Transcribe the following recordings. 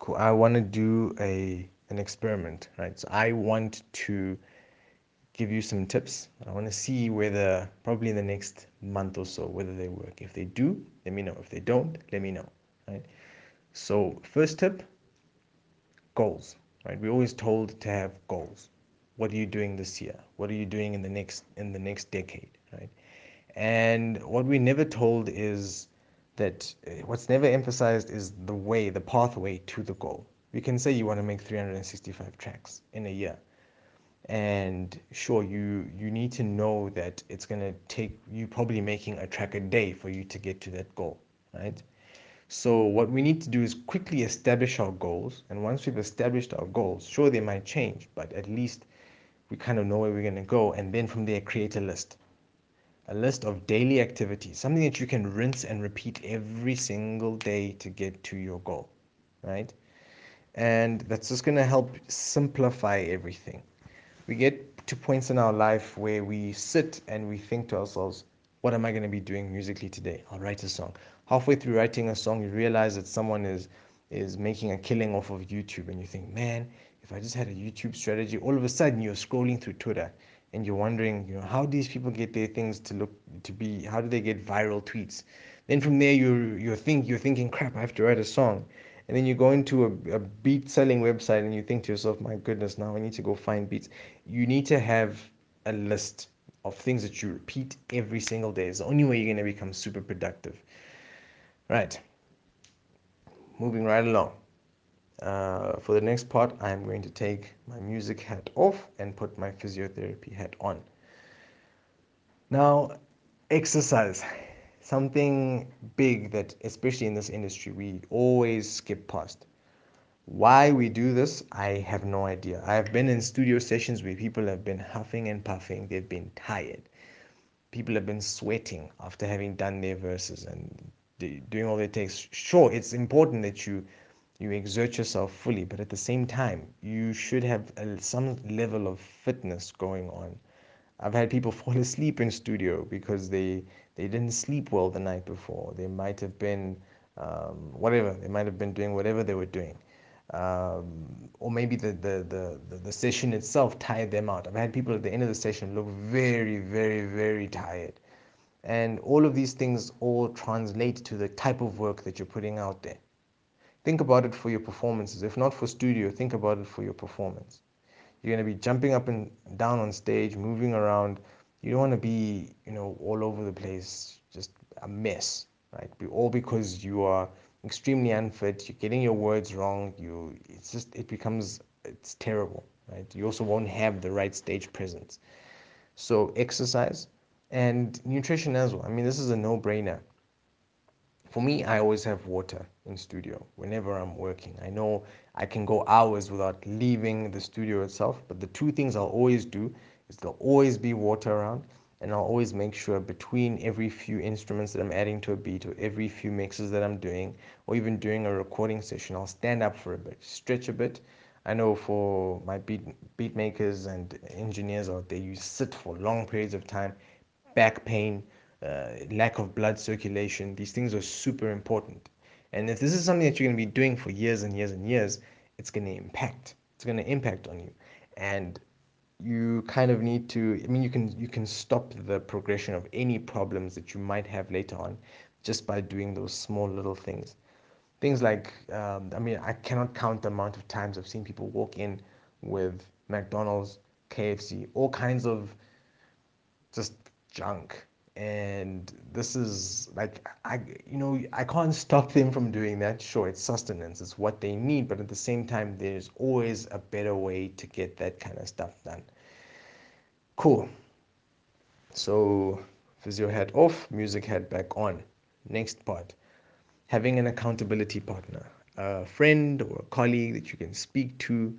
cool. I want to do a an experiment, right? So I want to give you some tips. I want to see whether probably in the next month or so whether they work. If they do, let me know. If they don't, let me know, right? So first tip, goals, right? We're always told to have goals. What are you doing this year? What are you doing in the next in the next decade, right? And what we never told is that uh, what's never emphasized is the way, the pathway to the goal. We can say you want to make 365 tracks in a year. And sure, you you need to know that it's to take you probably making a track a day for you to get to that goal, right? So what we need to do is quickly establish our goals. And once we've established our goals, sure, they might change, but at least we kind of know where we're to go. And then from there, create a list a list of daily activities, something that you can rinse and repeat every single day to get to your goal, right? And that's just going to help simplify everything. We get to points in our life where we sit and we think to ourselves, what am I going to be doing musically today? I'll write a song. Halfway through writing a song, you realize that someone is is making a killing off of YouTube and you think, man, if I just had a YouTube strategy, all of a sudden you're scrolling through Twitter and you're wondering, you know, how these people get their things to look to be, how do they get viral tweets? Then from there, you're you're think you're thinking, crap, I have to write a song, and then you go into a, a beat selling website and you think to yourself, my goodness, now I need to go find beats. You need to have a list of things that you repeat every single day. It's the only way you're going to become super productive. Right. Moving right along. Uh, for the next part, I'm going to take my music hat off and put my physiotherapy hat on. Now, exercise. Something big that, especially in this industry, we always skip past. Why we do this, I have no idea. I've been in studio sessions where people have been huffing and puffing, they've been tired. People have been sweating after having done their verses and doing all it takes. Sure, it's important that you you exert yourself fully, but at the same time, you should have a, some level of fitness going on. I've had people fall asleep in studio because they they didn't sleep well the night before. They might have been um, whatever. They might have been doing whatever they were doing, um, or maybe the, the the the session itself tired them out. I've had people at the end of the session look very very very tired, and all of these things all translate to the type of work that you're putting out there think about it for your performances. If not for studio, think about it for your performance. You're going to be jumping up and down on stage, moving around. You don't want to be, you know, all over the place, just a mess, right? All because you are extremely unfit. You're getting your words wrong. You, it's just, it becomes, it's terrible, right? You also won't have the right stage presence. So exercise and nutrition as well. I mean, this is a no-brainer for me, I always have water in studio whenever I'm working. I know I can go hours without leaving the studio itself, but the two things I'll always do is there'll always be water around, and I'll always make sure between every few instruments that I'm adding to a beat or every few mixes that I'm doing, or even during a recording session, I'll stand up for a bit, stretch a bit. I know for my beat beat makers and engineers out there, you sit for long periods of time, back pain, uh, lack of blood circulation. These things are super important. And if this is something that you're going to be doing for years and years and years, it's going to impact. It's going to impact on you. And you kind of need to i mean you can you can stop the progression of any problems that you might have later on just by doing those small little things things like um, i mean i cannot count the amount of times i've seen people walk in with mcdonald's kfc all kinds of just junk and this is like i you know i can't stop them from doing that. Sure it's sustenance it's what they need but at the same time there's always a better way to get that kind of stuff done. Cool. So physio head off music head back on. Next part. Having an accountability partner. A friend or a colleague that you can speak to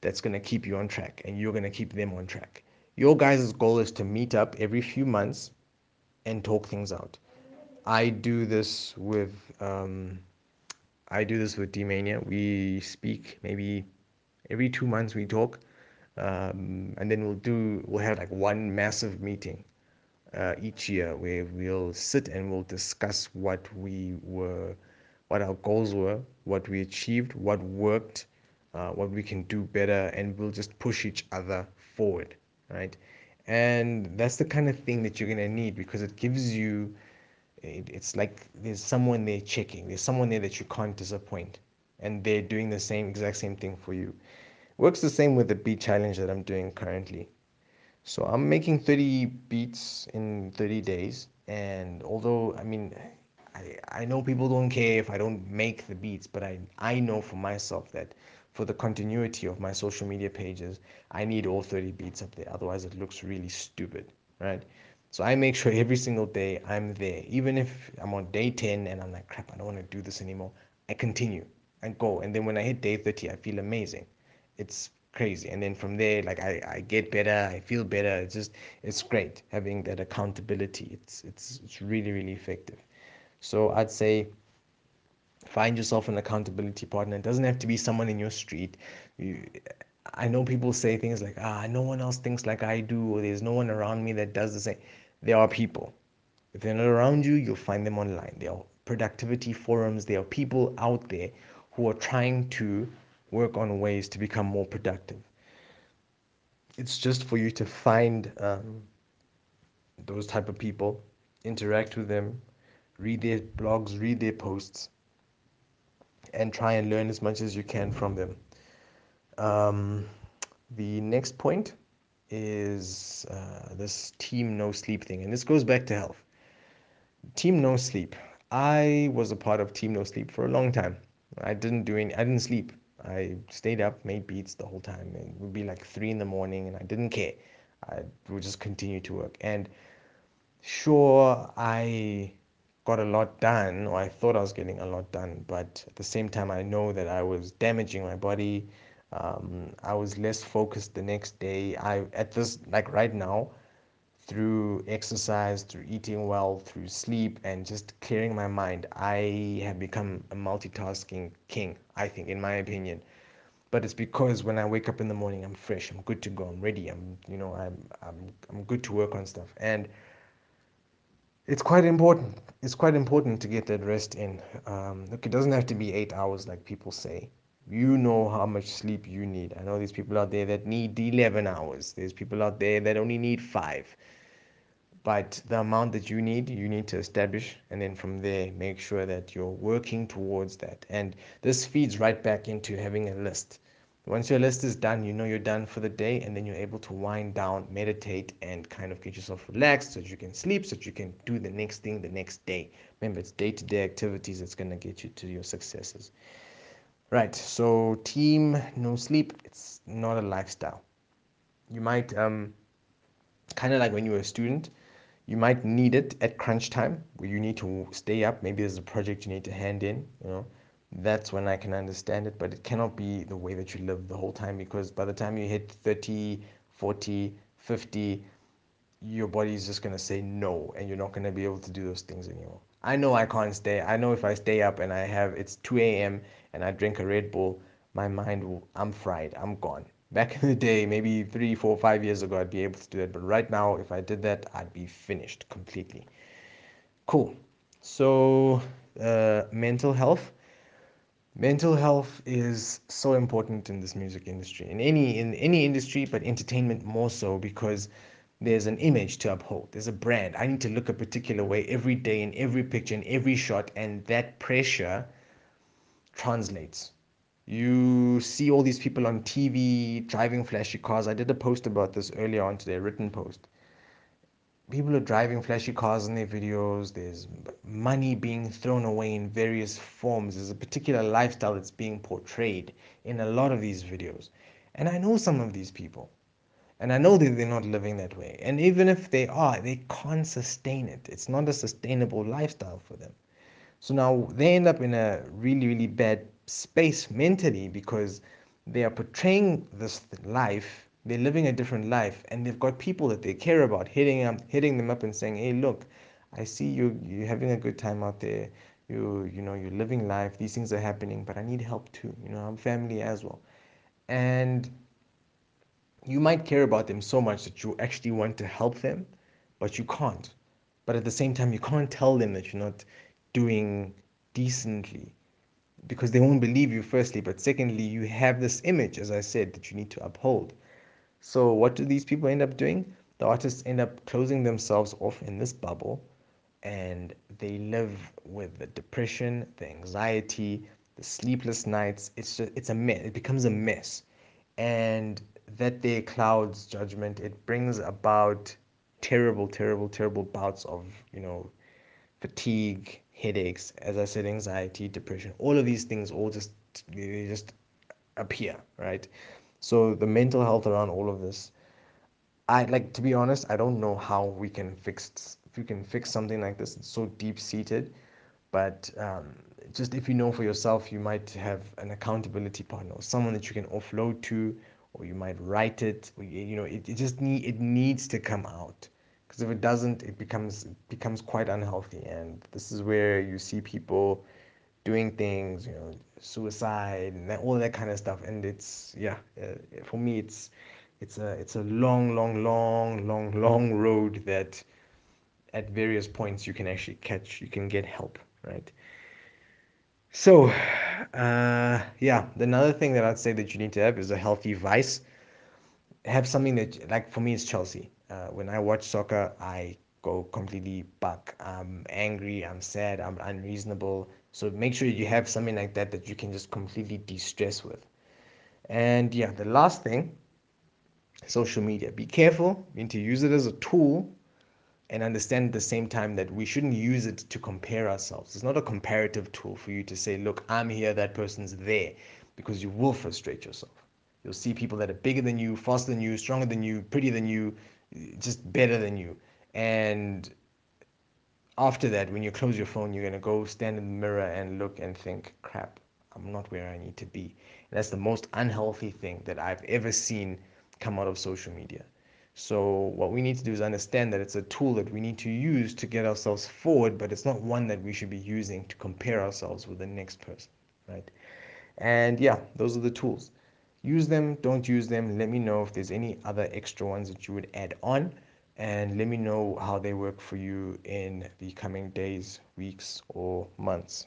that's going to keep you on track and you're going to keep them on track. Your guys' goal is to meet up every few months and talk things out. I do this with um, I do this with Dmania. We speak maybe every two months. We talk, um, and then we'll do we'll have like one massive meeting uh, each year where we'll sit and we'll discuss what we were what our goals were, what we achieved, what worked, uh, what we can do better, and we'll just push each other forward, right? And that's the kind of thing that you're gonna need because it gives you, it, it's like there's someone there checking, there's someone there that you can't disappoint, and they're doing the same exact same thing for you. Works the same with the beat challenge that I'm doing currently. So I'm making 30 beats in 30 days, and although I mean, I, I know people don't care if I don't make the beats, but I I know for myself that for the continuity of my social media pages, I need all 30 beats up there. Otherwise, it looks really stupid, right? So I make sure every single day I'm there, even if I'm on day 10 and I'm like, crap, I don't want to do this anymore. I continue and go, and then when I hit day 30, I feel amazing. It's crazy and then from there like I, I get better i feel better it's just it's great having that accountability it's it's it's really really effective so i'd say find yourself an accountability partner. It doesn't have to be someone in your street. You i know people say things like ah no one else thinks like i do or there's no one around me that does the same. There are people. If they're not around you you'll find them online. There are productivity forums. There are people out there who are trying to work on ways to become more productive. It's just for you to find um, those type of people interact with them read their blogs read their posts and try and learn as much as you can from them. Um, the next point is uh, this team no sleep thing, and this goes back to health. Team no sleep. I was a part of Team No Sleep for a long time. I didn't do any. I didn't sleep. I stayed up, made beats the whole time. It would be like three in the morning, and I didn't care. I would just continue to work. And sure, I got a lot done, or I thought I was getting a lot done, but at the same time, I know that I was damaging my body. Um, I was less focused the next day. I at this like right now, through exercise, through eating well, through sleep, and just clearing my mind, I have become a multitasking king. I think, in my opinion. But it's because when I wake up in the morning, I'm fresh. I'm good to go. I'm ready. I'm you know I'm I'm I'm good to work on stuff and it's quite important. It's quite important to get that rest in. Um, look, it doesn't have to be eight hours like people say. You know how much sleep you need. I know there's people out there that need 11 hours. There's people out there that only need five. But the amount that you need, you need to establish. And then from there, make sure that you're working towards that. And this feeds right back into having a list. Once your list is done, you know you're done for the day, and then you're able to wind down, meditate, and kind of get yourself relaxed so that you can sleep, so that you can do the next thing the next day. Remember, it's day to day activities that's going to get you to your successes. Right, so team no sleep, it's not a lifestyle. You might, um, kind of like when you were a student, you might need it at crunch time where you need to stay up. Maybe there's a project you need to hand in, you know that's when I can understand it. But it cannot be the way that you live the whole time because by the time you hit 30, 40, 50, your body is just going to say no and you're not going to be able to do those things anymore. I know I can't stay. I know if I stay up and I have it's 2 a.m. and I drink a Red Bull, my mind will, I'm fried. I'm gone. Back in the day, maybe three, four, five years ago, I'd be able to do that. But right now, if I did that, I'd be finished completely. Cool. So, uh, mental health mental health is so important in this music industry in any in any industry but entertainment more so because there's an image to uphold there's a brand. I need to look a particular way every day in every picture in every shot and that pressure translates. You see all these people on tv driving flashy cars. I did a post about this earlier on today a written post people are driving flashy cars in their videos. There's money being thrown away in various forms. There's a particular lifestyle that's being portrayed in a lot of these videos. And i know some of these people. And i know that they're not living that way. And even if they are they can't sustain it. It's not a sustainable lifestyle for them. So now they end up in a really really bad space mentally because they are portraying this life they're living a different life and they've got people that they care about hitting them hitting them up and saying hey look i see you you're having a good time out there. You you know you're living life. These things are happening but i need help too. You know i'm family as well. And you might care about them so much that you actually want to help them but you can't. But at the same time you can't tell them that you're not doing decently because they won't believe you firstly. But secondly you have this image as i said that you need to uphold so what do these people end up doing? The artists end up closing themselves off in this bubble and they live with the depression the anxiety the sleepless nights. It's just it's a mess it becomes a mess. And that day clouds judgment it brings about terrible terrible terrible bouts of you know fatigue headaches as i said anxiety depression. All of these things all just they just appear right so the mental health around all of this i like to be honest i don't know how we can fix if you can fix something like this it's so deep seated but um, just if you know for yourself you might have an accountability partner or someone that you can offload to or you might write it or, you know it, it just need it needs to come out. Because if it doesn't it becomes it becomes quite unhealthy. And this is where you see people doing things you know suicide and that, all that kind of stuff. And it's yeah uh, for me it's it's a it's a long long long long long road that at various points you can actually catch you can get help right? So uh yeah another thing that i'd say that you need to have is a healthy vice. Have something that like for me it's chelsea. Uh, when i watch soccer i go completely buck. I'm angry i'm sad i'm unreasonable so make sure you have something like that that you can just completely de-stress with and yeah the last thing social media be careful you need to use it as a tool and understand at the same time that we shouldn't use it to compare ourselves. It's not a comparative tool for you to say, look, I'm here, that person's there, because you will frustrate yourself. You'll see people that are bigger than you, faster than you, stronger than you, prettier than you, just better than you. And after that, when you close your phone, you're going to go stand in the mirror and look and think, crap, I'm not where I need to be. And that's the most unhealthy thing that I've ever seen come out of social media. So what we need to do is understand that it's a tool that we need to use to get ourselves forward, but it's not one that we should be using to compare ourselves with the next person, right? And yeah, those are the tools. Use them, don't use them. Let me know if there's any other extra ones that you would add on, and let me know how they work for you in the coming days, weeks, or months.